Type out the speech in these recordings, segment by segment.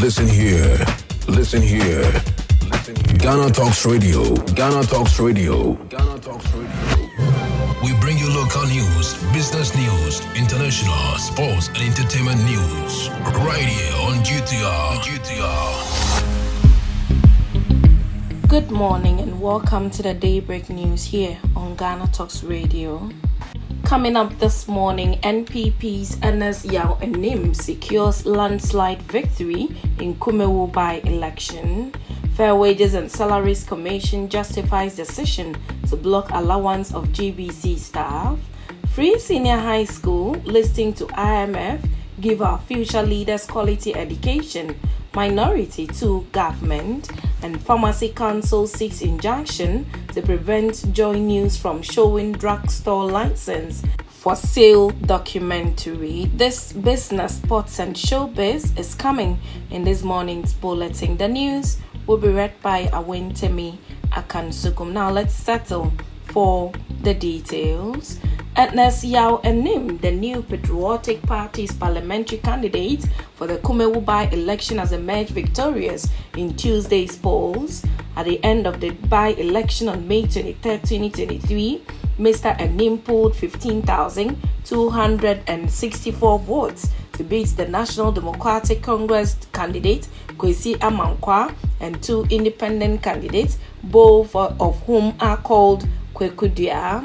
Listen here. Listen here. Ghana Talks Radio. Ghana Talks Radio. Ghana Talks Radio. We bring you local news, business news, international, sports, and entertainment news. Right here on GTR. GTR. Good morning and welcome to the Daybreak News here on Ghana Talks Radio. Coming up this morning, NPP's Ernest Yaw Anim secures landslide victory in Kumawu by election. Fair Wages and Salaries Commission justifies decision to block allowance of GBC staff. Free Senior High School listing to IMF give our future leaders quality education minority to government, and Pharmacy Council seeks injunction to prevent Joy News from showing drugstore license for sale documentary. This business, sports, and showbiz is coming in this morning's bulletin. The news will be read by Awentemi Akansukum. Now let's settle for the details. Ernest Yaw Anim, the new Patriotic Party's parliamentary candidate for the Kumawu by-election has emerged victorious in Tuesday's polls. At the end of the by-election on May 23, 2023, Mr. Anim polled 15,264 votes to beat the National Democratic Congress candidate Kwesi Amankwa and two independent candidates, both of whom are called Kwaku Duah.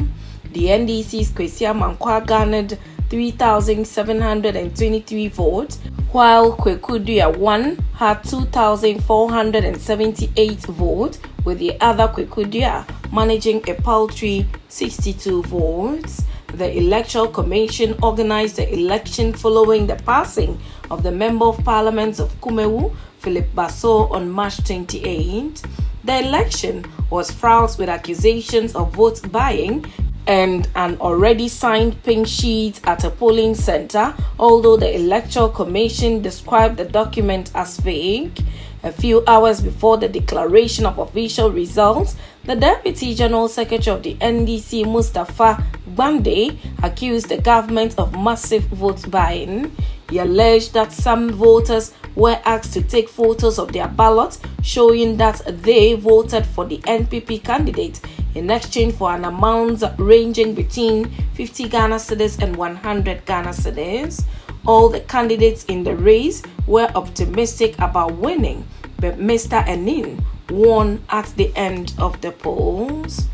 The NDC's Kwesi Amankwa garnered 3,723 votes, while Kwaku Duah 1 had 2,478 votes, with the other Kwaku Duah managing a paltry 62 votes. The Electoral Commission organized the election following the passing of the Member of Parliament of Kumawu, Philip Basoah, on March 28. The election was fraught with accusations of vote buying and an already signed pink sheet at a polling center, although the Electoral Commission described the document as fake. A few hours before the declaration of official results, the Deputy General Secretary of the NDC, Mustafa Gbande, accused the government of massive vote buying. He alleged that some voters were asked to take photos of their ballots showing that they voted for the NPP candidate in exchange for an amount ranging between 50 Ghana cedis and 100 Ghana cedis. All the candidates in the race were optimistic about winning, but Mr. Anim won at the end of the polls.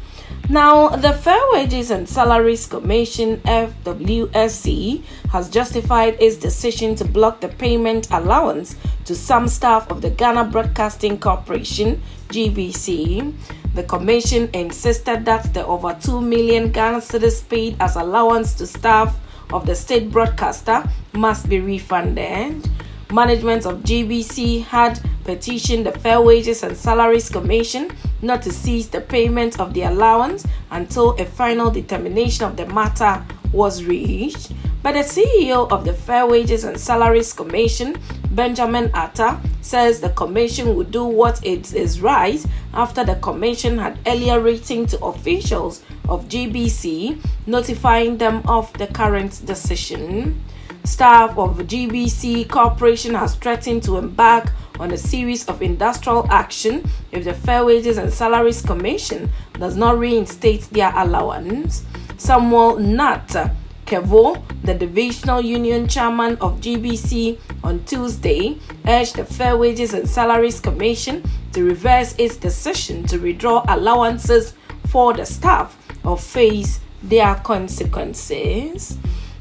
Now, the Fair Wages and Salaries Commission FWSC has justified its decision to block the payment allowance to some staff of the Ghana Broadcasting Corporation GBC. The commission insisted that the over 2 million Ghana cedis paid as allowance to staff of the state broadcaster must be refunded. Management of GBC had petitioned the Fair Wages and Salaries Commission not to cease the payment of the allowance until a final determination of the matter was reached. But the CEO of the Fair Wages and Salaries Commission, Benjamin Arthur, says the commission would do what it is right after the commission had earlier written to officials of GBC notifying them of the current decision. Staff of GBC Corporation has threatened to embark on a series of industrial action if the Fair Wages and Salaries Commission does not reinstate their allowance. Samuel Nat Kevo, the divisional union chairman of GBC, on Tuesday urged the Fair Wages and Salaries Commission to reverse its decision to withdraw allowances for the staff or face their consequences.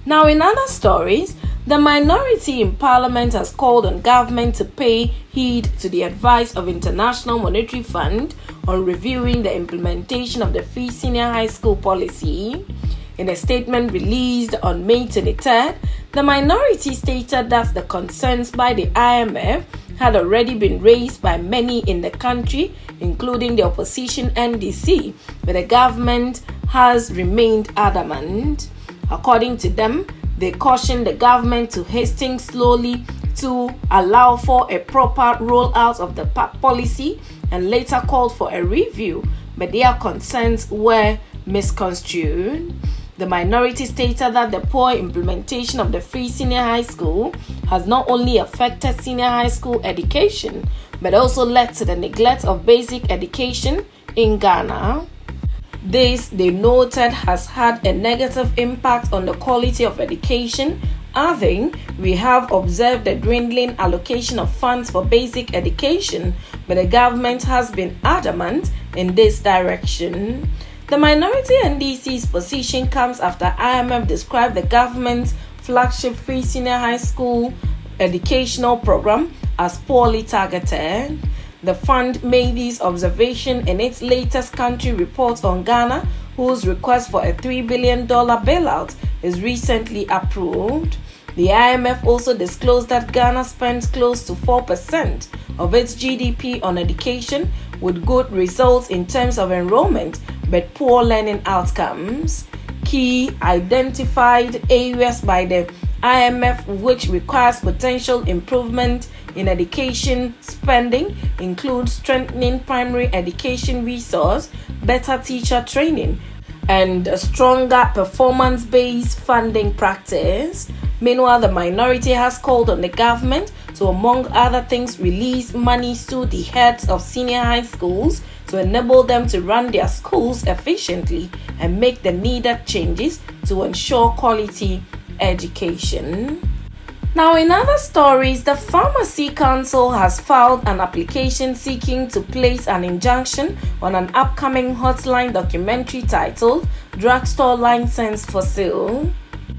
Now, in other stories, the minority in parliament has called on government to pay heed to the advice of International Monetary Fund on reviewing the implementation of the free senior high school policy. In a statement released on May 23rd, the minority stated that the concerns by the IMF had already been raised by many in the country, including the opposition NDC, but the government has remained adamant. According to them, they cautioned the government to hasten slowly to allow for a proper rollout of the policy and later called for a review, but their concerns were misconstrued. The minority stated that the poor implementation of the free senior high school has not only affected senior high school education but also led to the neglect of basic education in Ghana. This, they noted, has had a negative impact on the quality of education. Adding, we have observed a dwindling allocation of funds for basic education, but the government has been adamant in this direction. The minority NDC's position comes after IMF described the government's flagship free senior high school educational program as poorly targeted. The fund made this observation in its latest country report on Ghana, whose request for a $3 billion bailout is recently approved. The IMF also disclosed that Ghana spends close to 4% of its GDP on education, with good results in terms of enrollment but poor learning outcomes. Key identified areas by the IMF which requires potential improvement in education spending include strengthening primary education resource, better teacher training, and a stronger performance based funding practice. Meanwhile, the minority has called on the government to, among other things, release money to the heads of senior high schools to enable them to run their schools efficiently and make the needed changes to ensure quality education. Now, in other stories, the Pharmacy Council has filed an application seeking to place an injunction on an upcoming hotline documentary titled Drugstore License for Sale.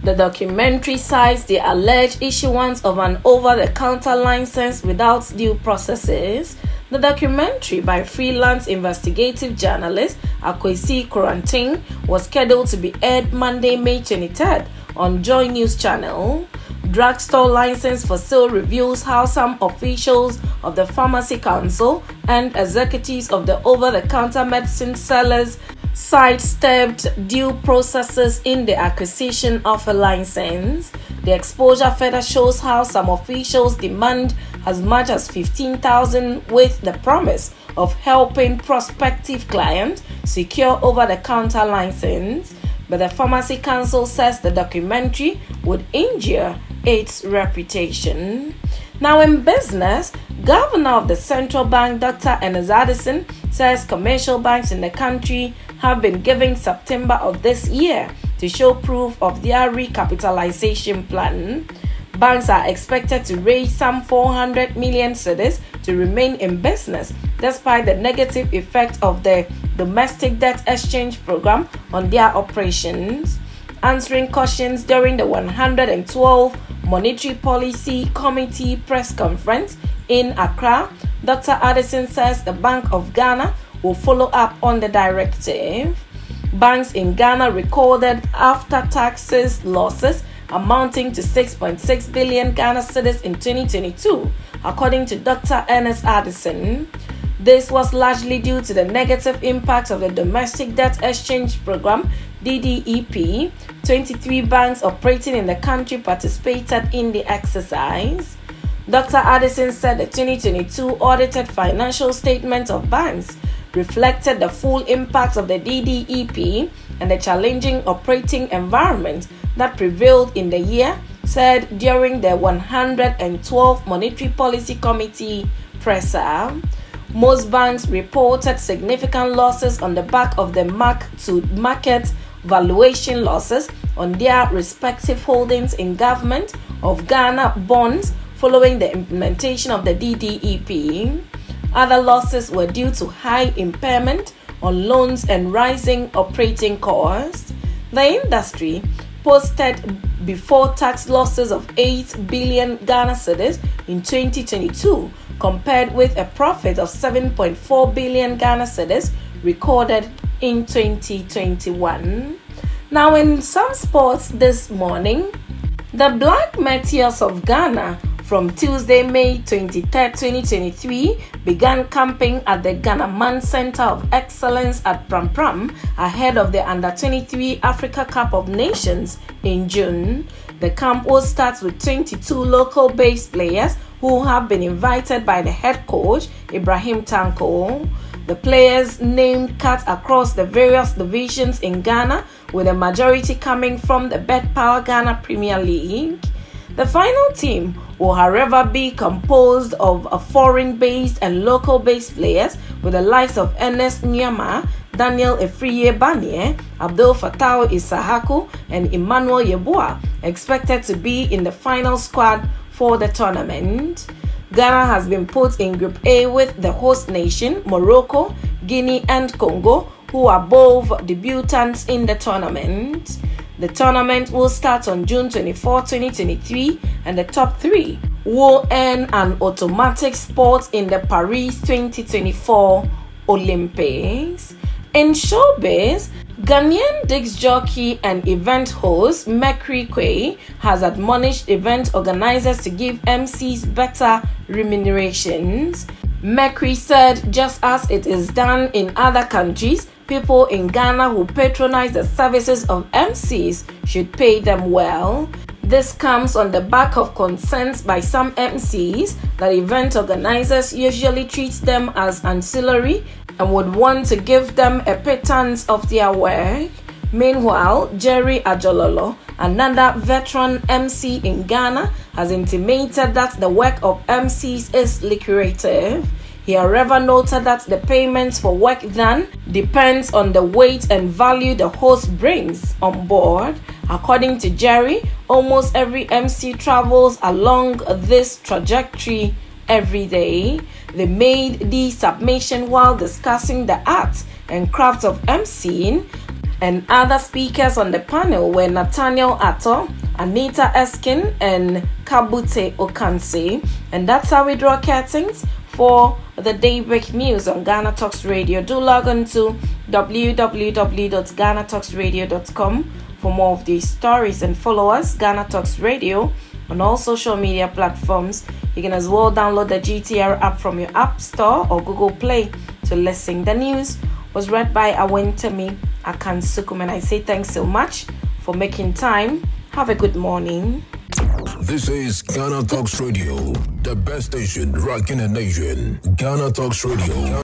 The documentary cites the alleged issuance of an over the counter license without due processes. The documentary by freelance investigative journalist Akwesi Quarantine was scheduled to be aired Monday, May 23rd on Joy News Channel. Drugstore license for sale reveals how some officials of the Pharmacy Council and executives of the over the counter medicine sellers sidestepped due processes in the acquisition of a license. The exposure further shows how some officials demand as much as 15,000 with the promise of helping prospective clients secure over the counter license. But the Pharmacy Council says the documentary would injure its reputation. Now, in business, Governor of the Central Bank, Dr. Ernest Addison, says commercial banks in the country have been given September of this year to show proof of their recapitalization plan. Banks are expected to raise some 400 million cedis to remain in business despite the negative effect of the domestic debt exchange program on their operations. Answering questions during the 112 Monetary Policy Committee press conference in Accra, Dr. Addison says the Bank of Ghana will follow up on the directive. Banks in Ghana recorded after taxes losses amounting to 6.6 billion Ghana cedis in 2022, according to Dr. Ernest Addison. This was largely due to the negative impact of the Domestic Debt Exchange Program DDEP. 23 banks operating in the country participated in the exercise. Dr. Addison said the 2022 audited financial statements of banks reflected the full impact of the DDEP and the challenging operating environment that prevailed in the year, said during the 112 Monetary Policy Committee presser. Most banks reported significant losses on the back of the mark to market valuation losses on their respective holdings in government of Ghana bonds following the implementation of the DDEP. Other losses were due to high impairment on loans and rising operating costs. The industry posted before tax losses of 8 billion Ghana cedis in 2022 compared with a profit of 7.4 billion Ghana cedis recorded in 2021. Now, in some sports this morning, the Black Meteors of Ghana from Tuesday, May 23, 2023, began camping at the Ghanaman Center of Excellence at Prampram ahead of the Under 23 Africa Cup of Nations in June. The camp will start with 22 local based players who have been invited by the head coach, Ibrahim Tanko. The players named cut across the various divisions in Ghana, with a majority coming from the betPawa Ghana Premier League. The final team will, however, be composed of foreign based and local based players with the likes of Ernest Nuamah, Daniel Afriyie Barnieh, Abdul Fatawu Issahaku, and Emmanuel Yeboah expected to be in the final squad for the tournament. Ghana has been put in Group A with the host nation, Morocco, Guinea, and Congo, who are both debutants in the tournament. The tournament will start on June 24, 2023, and the top three will earn an automatic spot in the Paris 2024 Olympics. In showbiz, Ghanaian disc jockey and event host Mercury has admonished event organizers to give MCs better remunerations. Mercury said, just as it is done in other countries, people in Ghana who patronize the services of MCs should pay them well. This comes on the back of concerns by some MCs that event organizers usually treat them as ancillary and would want to give them a pittance of their work. Meanwhile, Jerry Ajololo, another veteran MC in Ghana, has intimated that the work of MCs is lucrative. He however noted that the payments for work done depends on the weight and value the host brings on board. According to Jerry, almost every MC travels along this trajectory every day. They made the submission while discussing the art and craft of MCing, and other speakers on the panel were Nathaniel Atto, Anita Erskine, and Kabute Okanse. And that's how we draw curtains for the Daybreak News on Ghana Talks Radio. Do log on to www.ghanatalksradio.com for more of these stories and follow us, Ghana Talks Radio, on all social media platforms. You can as well download the GTR app from your App Store or Google Play to listen. The news was read by Awentemi Akansukum, and I say thanks so much for making time. Have a good morning. This is Ghana Talks Radio, the best station rocking the nation. Ghana Talks Radio.